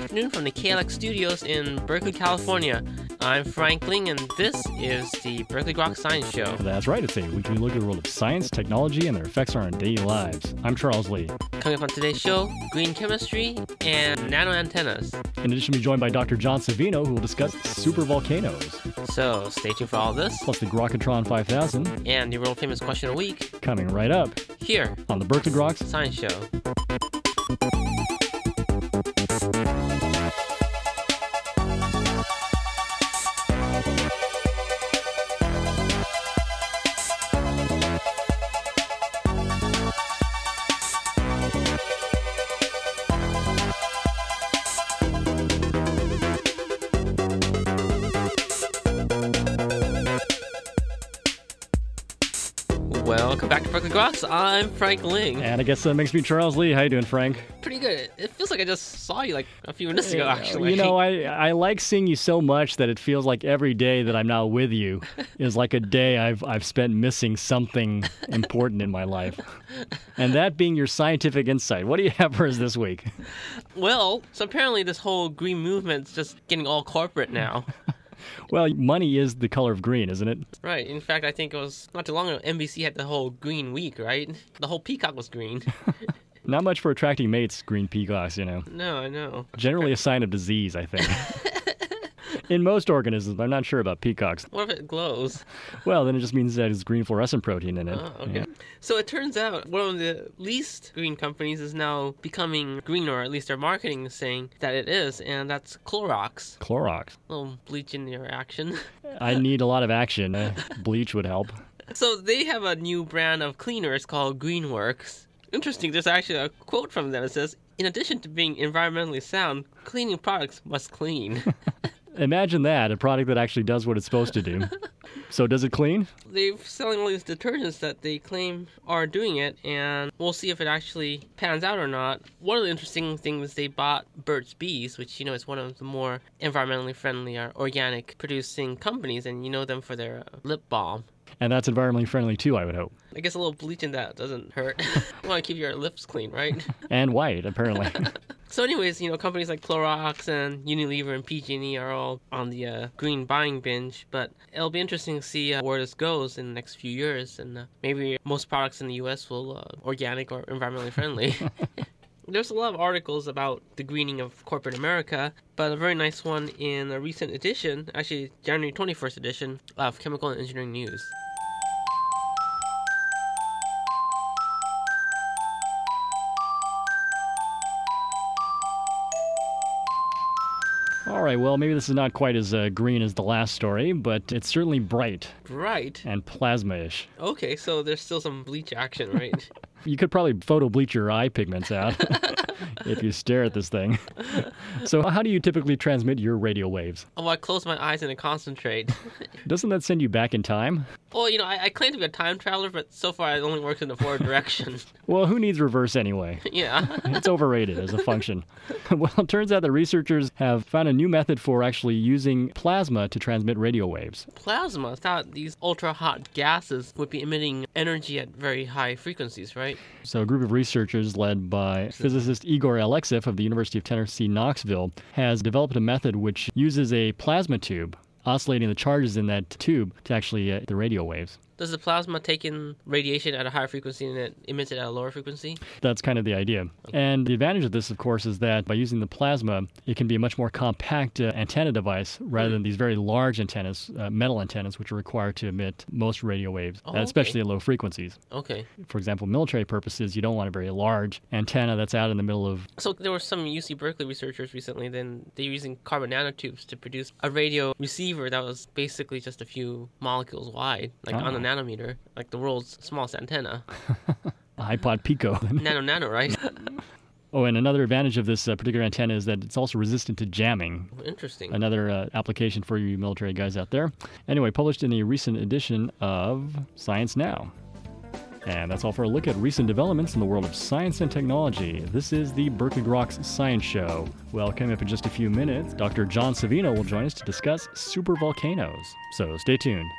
Good afternoon from the KALX studios in Berkeley, California. I'm Frank Ling, and this is the Berkeley Groks Science Show. That's right, it's a weekly look at the world of science, technology, and their effects on our daily lives. I'm Charles Lee. Coming up on today's show, green chemistry and nano antennas. In addition, we'll be joined by Dr. John Savino, who will discuss super volcanoes, So stay tuned for all this plus the Grokatron 5000, and the world famous question of the week coming right up here, on the Berkeley Groks Science Show. Back to Berkeley Groks. I'm Frank Ling. And I guess that makes me Charles Lee. How you doing, Frank? Pretty good. It feels like I just saw you like a few minutes ago, actually. You know, I, I like seeing you so much that it feels like every day that I'm not with you is like a day I've, I've spent missing something important in my life. And that being your scientific insight. What do you have for us this week? Well, so apparently this whole green movement's just getting all corporate now. Well, money is the color of green, isn't it? right. In fact, I think it was not too long ago, NBC had the whole green week, right? The whole peacock was green. Not much for attracting mates, green peacocks, you know. no, I know. Generally a sign of disease, I think. In most organisms, I'm not sure about peacocks. What if it glows? Well, then it just means that it's green fluorescent protein in it. Oh, okay. Yeah. So it turns out one of the least green companies is now becoming green, or at least their marketing is saying that it is, and that's Clorox. Clorox. A little bleach in your action. I need a lot of action. Uh, bleach would help. So they have a new brand of cleaners called Greenworks. Interesting, there's actually a quote from them that says, In addition to being environmentally sound, cleaning products must clean. Imagine that, a product that actually does what it's supposed to do. So does it clean? They're selling all these detergents that they claim are doing it, and we'll see if it actually pans out or not. One of the interesting things they bought Burt's Bees, which you know is one of the more environmentally friendly or organic producing companies, and you know them for their uh, lip balm. And that's environmentally friendly too, I would hope. I guess a little bleach in that doesn't hurt. you want to keep your lips clean, right? And white, apparently. So, anyways, you know, companies like Clorox and Unilever and PG&E are all on the uh, green buying binge. But it'll be interesting to see uh, where this goes in the next few years, and uh, maybe most products in the U.S. will uh, organic or environmentally friendly. There's a lot of articles about the greening of corporate America, but a very nice one in a recent edition, actually January 21st edition of Chemical and Engineering News. Right, well, maybe this is not quite as uh, green as the last story, but it's certainly bright Bright? and plasma ish. Okay, so there's still some bleach action, right? You could probably photo bleach your eye pigments out if you stare at this thing. So, how do you typically transmit your radio waves? oh, I close my eyes and I concentrate. Doesn't that send you back in time? Well, you know, I, I claim to be a time traveler, but so far it only works in the forward direction. Well, who needs reverse anyway? yeah. It's overrated as a function. well, it turns out that researchers have found a new method for actually using plasma to transmit radio waves. Plasma thought these ultra hot gases would be emitting energy at very high frequencies, right? So, a group of researchers led by physicist Igor Alexeff of the University of Tennessee, Knoxville, has developed a method which uses a plasma tube, oscillating the charges in that tube to actually uh, the radio waves. Does the plasma take in radiation at a higher frequency and it emits it at a lower frequency? That's kind of the idea. And the advantage of this, of course, is that by using the plasma, it can be a much more compact uh, antenna device rather than these very large antennas, uh, metal antennas, which are required to emit most radio waves, Oh, uh, especially at low frequencies. Okay. For example, military purposes, you don't want a very large antenna that's out in the middle of. So there were some UC Berkeley researchers recently, then they're using carbon nanotubes to produce a radio receiver that was basically just a few molecules wide, like on the Oh. Nanometer, like the world's smallest antenna. iPod Pico. nano nano, right? oh, and another advantage of this uh, particular antenna is that it's also resistant to jamming. Interesting. Another uh, application for you military guys out there. Anyway, published in a recent edition of Science Now. And that's all for a look at recent developments in the world of science and technology. This is the Berkeley Groks Science Show. Well, coming up in just a few minutes, Dr. John Savino will join us to discuss supervolcanoes. So stay tuned.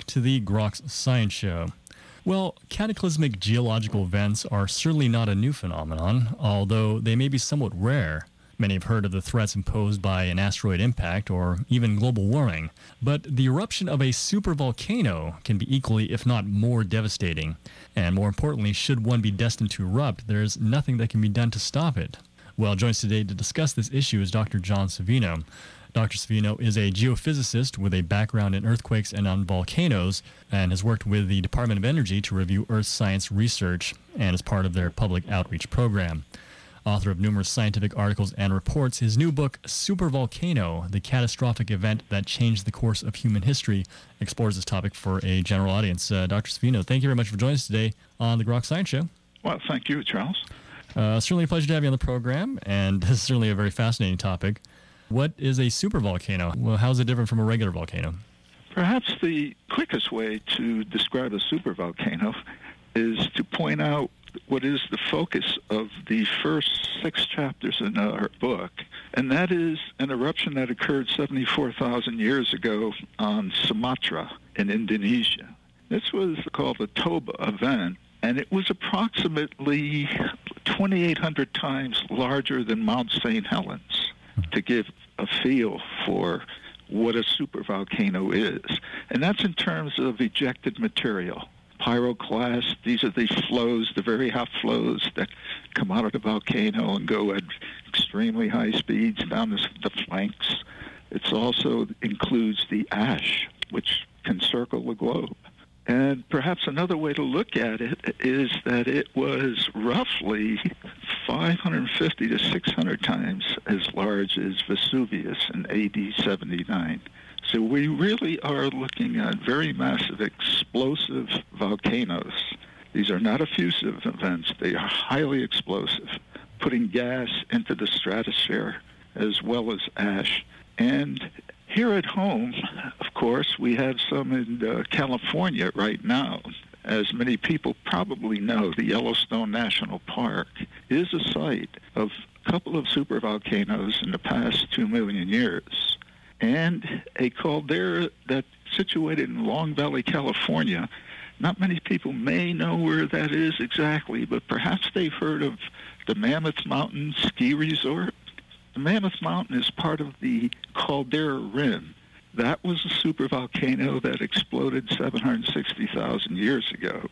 Back to the Groks Science Show. Well, cataclysmic geological events are certainly not a new phenomenon, although they may be somewhat rare. Many have heard of the threats imposed by an asteroid impact or even global warming, but the eruption of a supervolcano can be equally, if not more, devastating. And more importantly, should one be destined to erupt, there's nothing that can be done to stop it. Well, joins today to discuss this issue is Dr. John Savino. Dr. Savino is a geophysicist with a background in earthquakes and on volcanoes and has worked with the Department of Energy to review earth science research and is part of their public outreach program. Author of numerous scientific articles and reports, his new book, Supervolcano The Catastrophic Event That Changed the Course of Human History, explores this topic for a general audience. Uh, Dr. Savino, thank you very much for joining us today on the Groks Science Show. Well, thank you, Charles. Uh, certainly a pleasure to have you on the program, and this is certainly a very fascinating topic. What is a supervolcano? Well, how is it different from a regular volcano? Perhaps the quickest way to describe a supervolcano is to point out what is the focus of the first six chapters in our book, and that is an eruption that occurred 74,000 years ago on Sumatra in Indonesia. This was called the Toba event, and it was approximately 2,800 times larger than Mount St. Helens to give a feel for what a supervolcano is. And that's in terms of ejected material pyroclast. These are the flows, the very hot flows that come out of the volcano and go at extremely high speeds down the, the flanks. It also includes the ash, which can circle the globe. And perhaps another way to look at it is that it was roughly 550 to 600 times as large as Vesuvius in AD 79. So we really are looking at very massive explosive volcanoes. These are not effusive events, they are highly explosive, putting gas into the stratosphere as well as ash. And here at home, of course, we have some in uh, California right now. As many people probably know, the Yellowstone National Park is a site of a couple of supervolcanoes in the past two million years and a caldera that's situated in Long Valley, California. Not many people may know where that is exactly, but perhaps they've heard of the Mammoth Mountain Ski Resort. The Mammoth Mountain is part of the Caldera Rim. That was a supervolcano that exploded 760,000 years ago.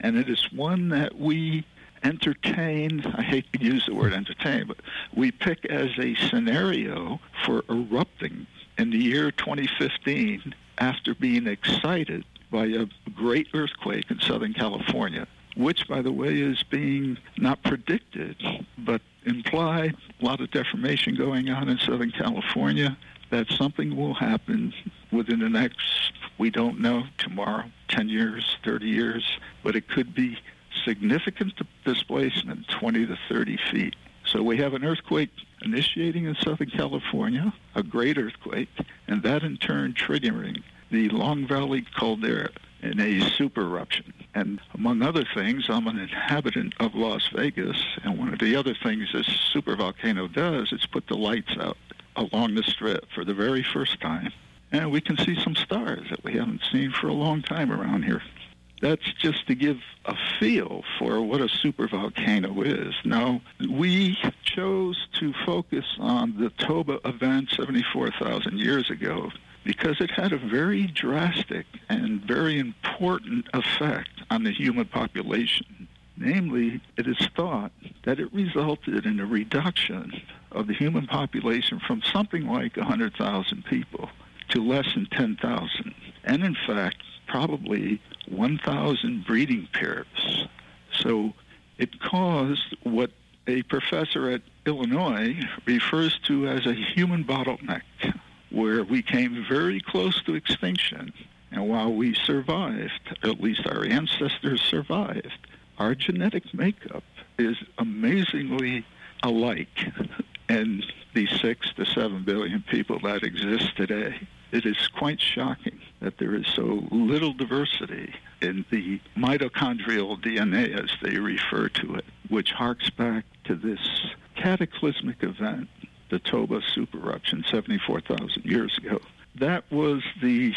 And it is one that we entertain, I hate to use the word entertain, but we pick as a scenario for erupting in the year 2015 after being excited by a great earthquake in Southern California, which, by the way, is being not predicted, but implied. a lot of deformation going on in Southern California, that something will happen within the next, we don't know, tomorrow, 10 years, 30 years, but it could be significant displacement, 20 to 30 feet. So we have an earthquake initiating in Southern California, a great earthquake, and that in turn triggering the Long Valley caldera in a super eruption. And among other things, I'm an inhabitant of Las Vegas, and one of the other things this super volcano does is put the lights out along the strip for the very first time. And we can see some stars that we haven't seen for a long time around here. That's just to give a feel for what a supervolcano is. Now, we chose to focus on the Toba event 74,000 years ago because it had a very drastic and very important effect on the human population. Namely, it is thought that it resulted in a reduction of the human population from something like 100,000 people to less than 10,000. And in fact, probably 1,000 breeding pairs. So it caused what a professor at Illinois refers to as a human bottleneck, where we came very close to extinction. And while we survived, at least our ancestors survived, our genetic makeup is amazingly alike in the six to seven billion people that exist today. It is quite shocking that there is so little diversity in the mitochondrial DNA, as they refer to it, which harks back to this cataclysmic event, the Toba super eruption 74,000 years ago. That was the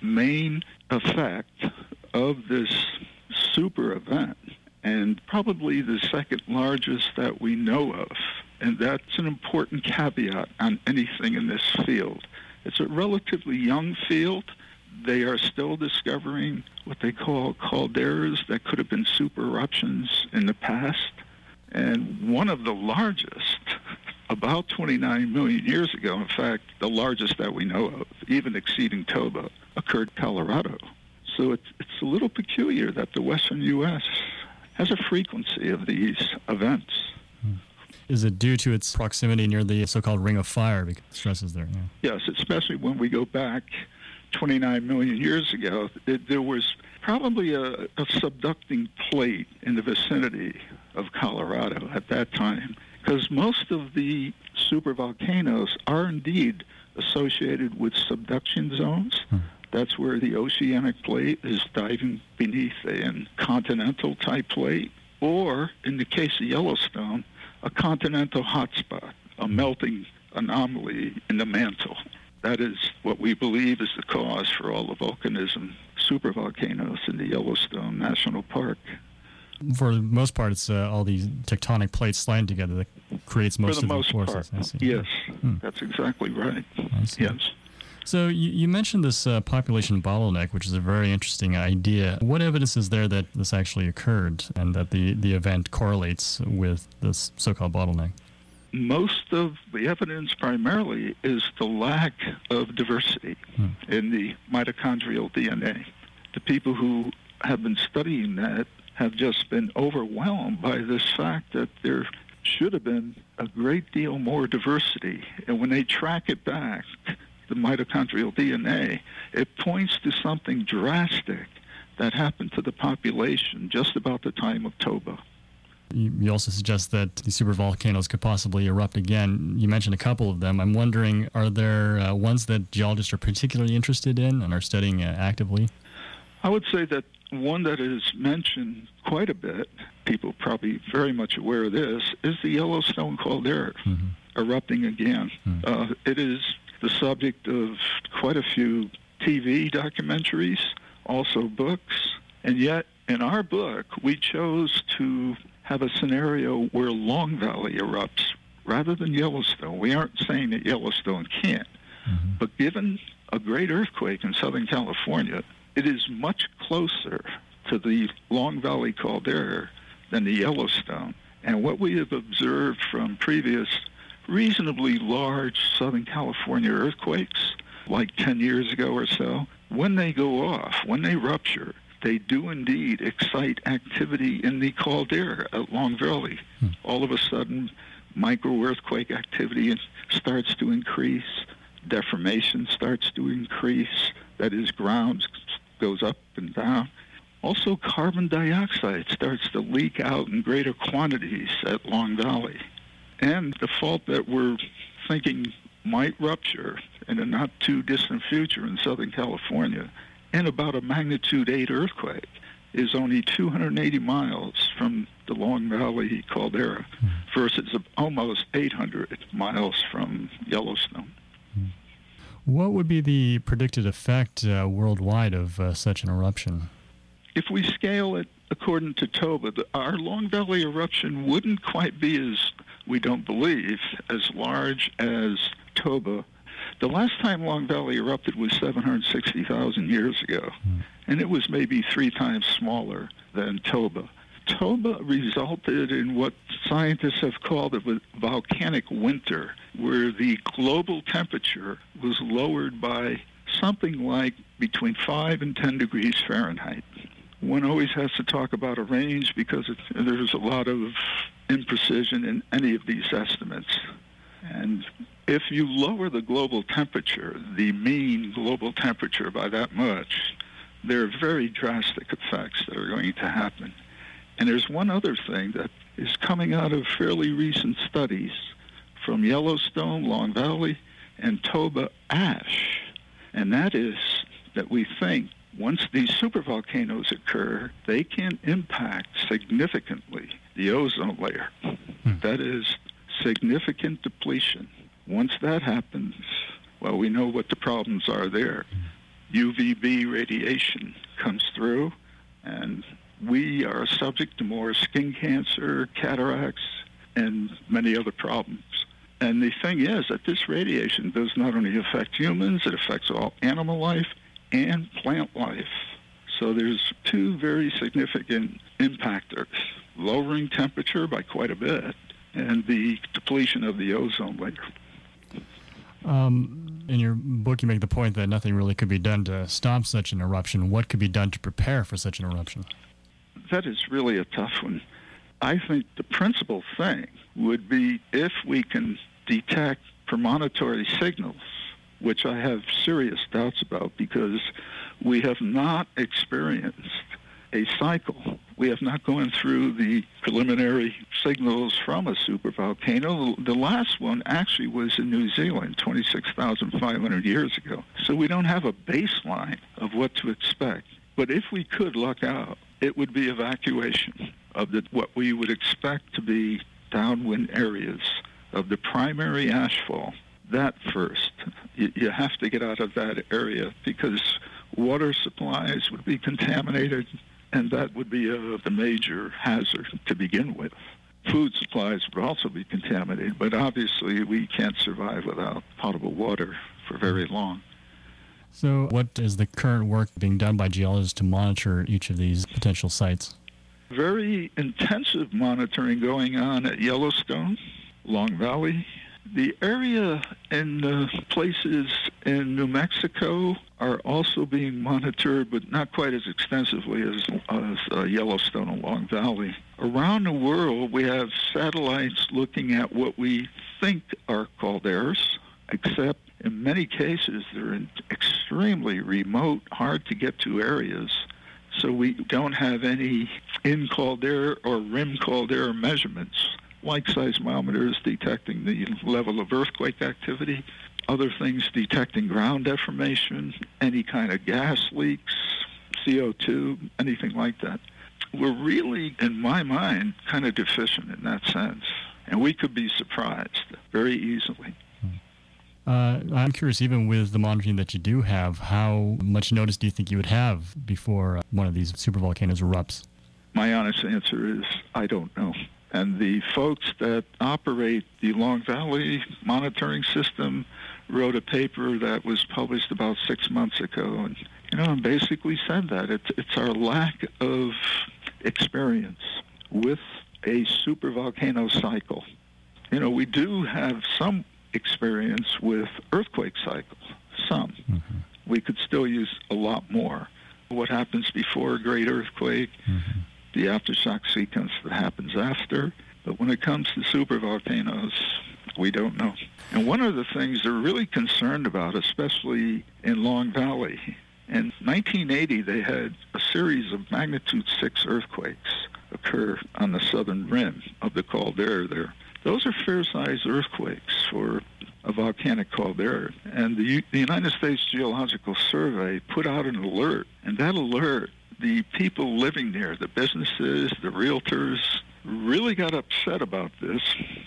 main effect of this super event, and probably the second largest that we know of. And that's an important caveat on anything in this field. It's a relatively young field. They are still discovering what they call calderas that could have been super eruptions in the past. And one of the largest, about 29 million years ago, in fact, the largest that we know of, even exceeding Toba, occurred in Colorado. So it's, it's a little peculiar that the western U.S. has a frequency of these events. Is it due to its proximity near the so-called Ring of Fire? Because stress is there. Yeah. Yes, especially when we go back 29 million years ago, it, there was probably a, a subducting plate in the vicinity of Colorado at that time, because most of the supervolcanoes are indeed associated with subduction zones. Hmm. That's where the oceanic plate is diving beneath a continental type plate, or in the case of Yellowstone, a continental hotspot, a melting anomaly in the mantle. That is what we believe is the cause for all the volcanism supervolcanoes in the Yellowstone National Park. For the most part, it's uh, all these tectonic plates sliding together that creates most For the of most the forces. Part, yes, hmm. that's exactly right. Yes. So you, you mentioned this uh, population bottleneck, which is a very interesting idea. What evidence is there that this actually occurred and that the, the event correlates with this so-called bottleneck? most of the evidence primarily is the lack of diversity hmm. in the mitochondrial DNA. The people who have been studying that have just been overwhelmed by this fact that there should have been a great deal more diversity. And when they track it back, the mitochondrial DNA, it points to something drastic that happened to the population just about the time of Toba. You, also suggest that the supervolcanoes could possibly erupt again. You mentioned a couple of them. I'm wondering, are there uh, ones that geologists are particularly interested in and are studying uh, actively? I would say that one that is mentioned quite a bit, people probably very much aware of this, is the Yellowstone caldera mm-hmm. erupting again. Mm-hmm. Uh, it is the subject of quite a few TV documentaries, also books, and yet in our book, we chose to have a scenario where Long Valley erupts rather than Yellowstone. We aren't saying that Yellowstone can't, mm-hmm. but given a great earthquake in Southern California, it is much closer to the Long Valley caldera than the Yellowstone. And what we have observed from previous reasonably large Southern California earthquakes, like 10 years ago or so, when they go off, when they rupture, they do indeed excite activity in the caldera at Long Valley. Hmm. All of a sudden, micro earthquake activity starts to increase, deformation starts to increase, that is, ground goes up and down. Also, carbon dioxide starts to leak out in greater quantities at Long Valley. And the fault that we're thinking might rupture in a not too distant future in Southern California and about a magnitude 8 earthquake is only 280 miles from the Long Valley caldera mm. versus almost 800 miles from Yellowstone. What would be the predicted effect uh, worldwide of uh, such an eruption? If we scale it according to Toba, the, our Long Valley eruption wouldn't quite be as, we don't believe, as large as Toba the last time Long Valley erupted was 760,000 years ago, mm. and it was maybe three times smaller than Toba. Toba resulted in what scientists have called a volcanic winter, where the global temperature was lowered by something like between 5 and 10 degrees Fahrenheit. One always has to talk about a range because there's a lot of imprecision in any of these estimates. And if you lower the global temperature, the mean global temperature by that much, there are very drastic effects that are going to happen. And there's one other thing that is coming out of fairly recent studies from Yellowstone, Long Valley, and Toba ash. And that is that we think once these supervolcanoes occur, they can impact significantly the ozone layer. Hmm. That is significant depletion once that happens, well, we know what the problems are there. UVB radiation comes through, and we are subject to more skin cancer, cataracts, and many other problems. And the thing is that this radiation does not only affect humans, it affects all animal life and plant life. So there's two very significant impactors, lowering temperature by quite a bit and the depletion of the ozone layer. Um, in your book, you make the point that nothing really could be done to stop such an eruption. What could be done to prepare for such an eruption? That is really a tough one. I think the principal thing would be if we can detect premonitory signals, which I have serious doubts about because we have not experienced a cycle. We have not gone through the preliminary signals from a supervolcano. The last one actually was in New Zealand 26,500 years ago. So we don't have a baseline of what to expect. But if we could luck out, it would be evacuation of the, what we would expect to be downwind areas of the primary ashfall. That first. You, you have to get out of that area because water supplies would be contaminated and that would be uh, a, a major hazard to begin with. Food supplies would also be contaminated, but obviously we can't survive without potable water for very long. So, what is the current work being done by geologists to monitor each of these potential sites? Very intensive monitoring going on at Yellowstone, Long Valley, the area and places in New Mexico are also being monitored, but not quite as extensively as, as uh, Yellowstone and Long Valley. Around the world, we have satellites looking at what we think are calderas, except in many cases they're in extremely remote, hard to get to areas. So we don't have any in caldera or rim caldera measurements like seismometers detecting the level of earthquake activity, other things detecting ground deformation, any kind of gas leaks, CO2, anything like that. We're really, in my mind, kind of deficient in that sense. And we could be surprised very easily. Uh, I'm curious, even with the monitoring that you do have, how much notice do you think you would have before uh, one of these supervolcanoes erupts? My honest answer is I don't know. And the folks that operate the Long Valley monitoring system wrote a paper that was published about six months ago, and you know, and basically said that it's it's our lack of experience with a supervolcano cycle. You know, we do have some experience with earthquake cycles, some. Mm-hmm. We could still use a lot more. What happens before a great earthquake? Mm-hmm the aftershock sequence that happens after. But when it comes to supervolcanoes, we don't know. And one of the things they're really concerned about, especially in Long Valley, in 1980 they had a series of magnitude 6 earthquakes occur on the southern rim of the caldera there. Those are fair-sized earthquakes for a volcanic caldera. And the, the United States Geological Survey put out an alert, and that alert the people living there, the businesses, the realtors, really got upset about this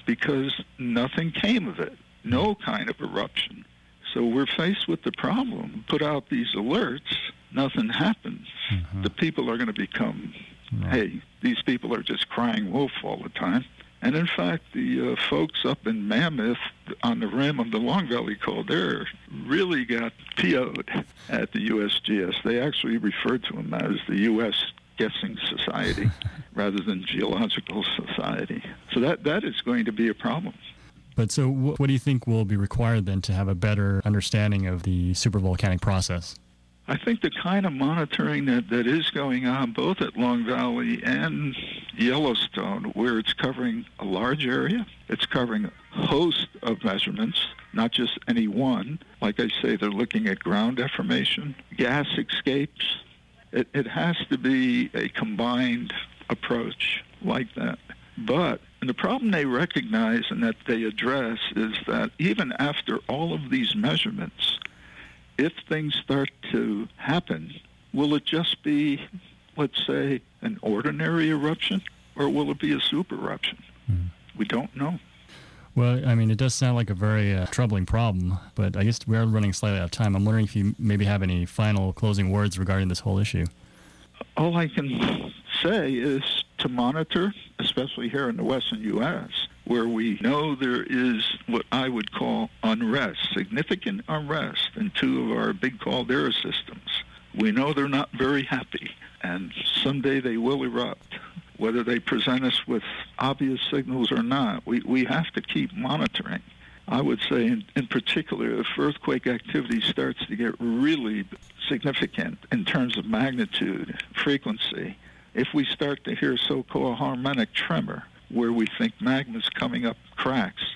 because nothing came of it. No kind of eruption. So we're faced with the problem. Put out these alerts, nothing happens. Mm-hmm. The people are going to become, right. hey, these people are just crying wolf all the time. And in fact, the uh, folks up in Mammoth on the rim of the Long Valley called Caldera really got PO'd at the USGS. They actually referred to them as the U.S. Guessing Society rather than Geological Society. So that, that is going to be a problem. But so, what do you think will be required then to have a better understanding of the supervolcanic process? I think the kind of monitoring that, that is going on both at Long Valley and Yellowstone, where it's covering a large area, it's covering a host of measurements, not just any one. Like I say, they're looking at ground deformation, gas escapes. It, it has to be a combined approach like that. But the problem they recognize and that they address is that even after all of these measurements, if things start to happen, will it just be, let's say, an ordinary eruption, or will it be a super eruption? Mm. We don't know. Well, I mean, it does sound like a very uh, troubling problem, but I guess we are running slightly out of time. I'm wondering if you maybe have any final closing words regarding this whole issue. All I can say is to monitor, especially here in the western U.S., where we know there is what I would call unrest, significant unrest in two of our big caldera systems. We know they're not very happy, and someday they will erupt whether they present us with obvious signals or not. We, we have to keep monitoring. I would say, in, in particular, if earthquake activity starts to get really significant in terms of magnitude, frequency, if we start to hear so-called harmonic tremor, where we think magma's coming up cracks,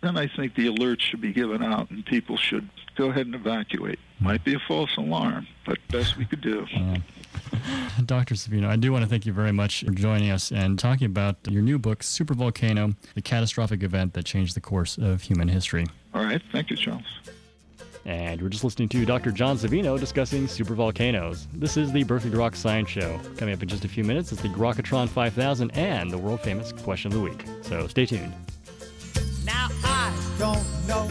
then I think the alert should be given out and people should go ahead and evacuate. Might be a false alarm, but best we could do. Uh, Dr. Savino, I do want to thank you very much for joining us and talking about your new book, Super Volcano, the catastrophic event that changed the course of human history. All right. Thank you, Charles. And we're just listening to Dr. John Savino discussing supervolcanoes. This is the Berkeley Groks Science Show. Coming up in just a few minutes is the Grokatron 5000 and the world famous question of the week. So stay tuned. Now I don't know.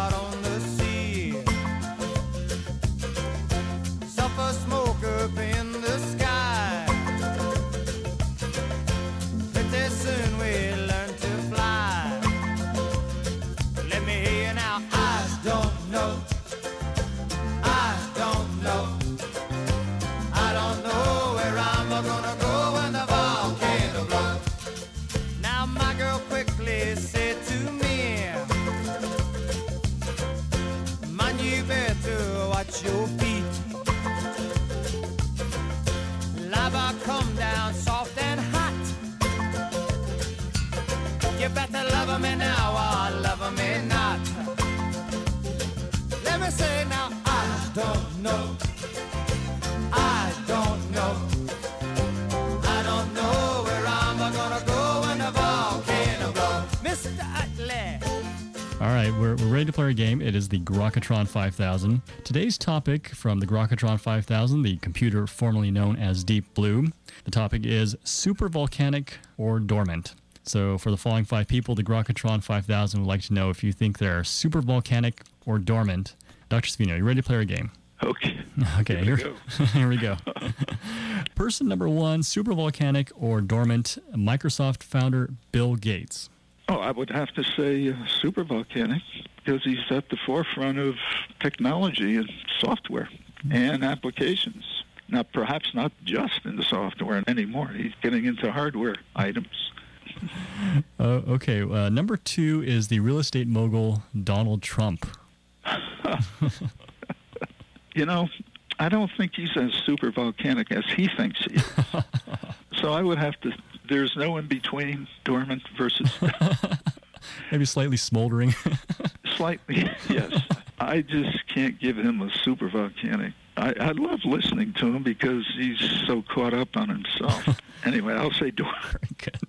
Lava come down ready to play a game. It is the Grokatron 5000. Today's topic from the Grokatron 5000, the computer formerly known as Deep Blue, the topic is supervolcanic or dormant. So, for the following five people, the Grokatron 5000 would like to know if you think they're supervolcanic or dormant. Dr. Savino, you ready to play our game? Okay. Okay, Here here, we here we go. Person number one, supervolcanic or dormant, Microsoft founder Bill Gates. Oh, I would have to say uh, supervolcanic because he's at the forefront of technology and software and applications. Now, perhaps not just in the software anymore. He's getting into hardware items. Uh, okay, uh, number two is the real estate mogul Donald Trump. You know, I don't think he's as supervolcanic as he thinks he is. so I would have to. There's no in between dormant versus Maybe slightly smoldering. slightly. yes, I just can't give him a supervolcanic. I, I love listening to him because he's so caught up on himself. anyway, I'll say dormant. Very good.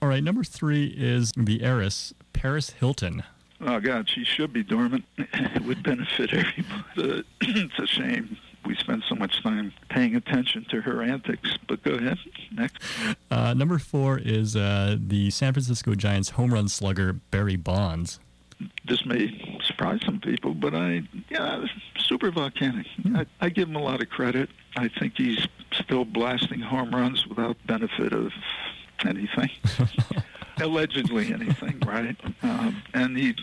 All right, number three is the heiress, Paris Hilton. Oh God, she should be dormant. It would benefit everybody. it's a shame we spend so much time paying attention to her antics. But go ahead, next. Uh, number four is uh, the San Francisco Giants home run slugger, Barry Bonds. This may surprise some people, but I, yeah, super volcanic. I, I give him a lot of credit. I think he's still blasting home runs without benefit of anything. Allegedly anything, right? Um, and he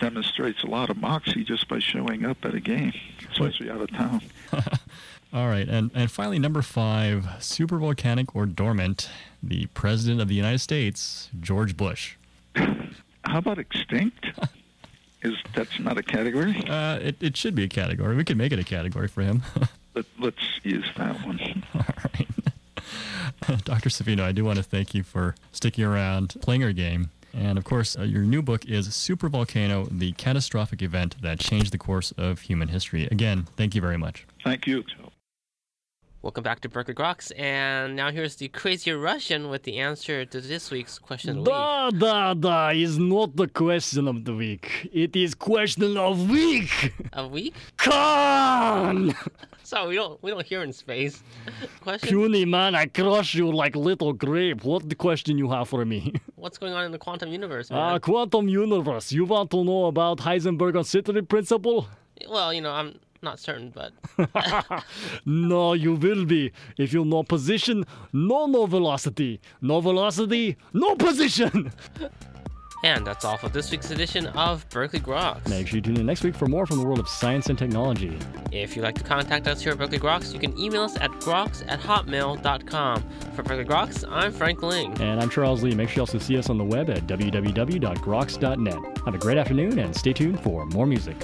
demonstrates a lot of moxie just by showing up at a game, especially out of town. All right, and, and finally, number five, supervolcanic or dormant, the President of the United States, George Bush. How about extinct? Is that's not a category? Uh, it, it should be a category. We could make it a category for him. Let, let's use that one. All right. Dr. Savino, I do want to thank you for sticking around, playing our game, And of course, uh, your new book is Supervolcano, the catastrophic event that changed the course of human history. Again, thank you very much. Thank you. Welcome back to Berkeley Groks, and now here's the crazy Russian with the answer to this week's question of the week. Da da da is not the question of the week. It is question of week. A week? Khan! So we don't we don't hear in space. Question: Puny man, I crush you like little grape. What the question you have for me? What's going on in the quantum universe, man? Ah, quantum universe. You want to know about Heisenberg uncertainty principle? well, you know, I'm not certain, but No, you will be. If you know position, no no velocity. No velocity, no position. and that's all for this week's edition of Berkeley Groks. Make sure you tune in next week for more from the world of science and technology. If you'd like to contact us here at Berkeley Groks, you can email us at groks at hotmail.com. For Berkeley Groks, I'm Frank Ling. And I'm Charles Lee. Make sure you also see us on the web at www.groks.net. Have a great afternoon and stay tuned for more music.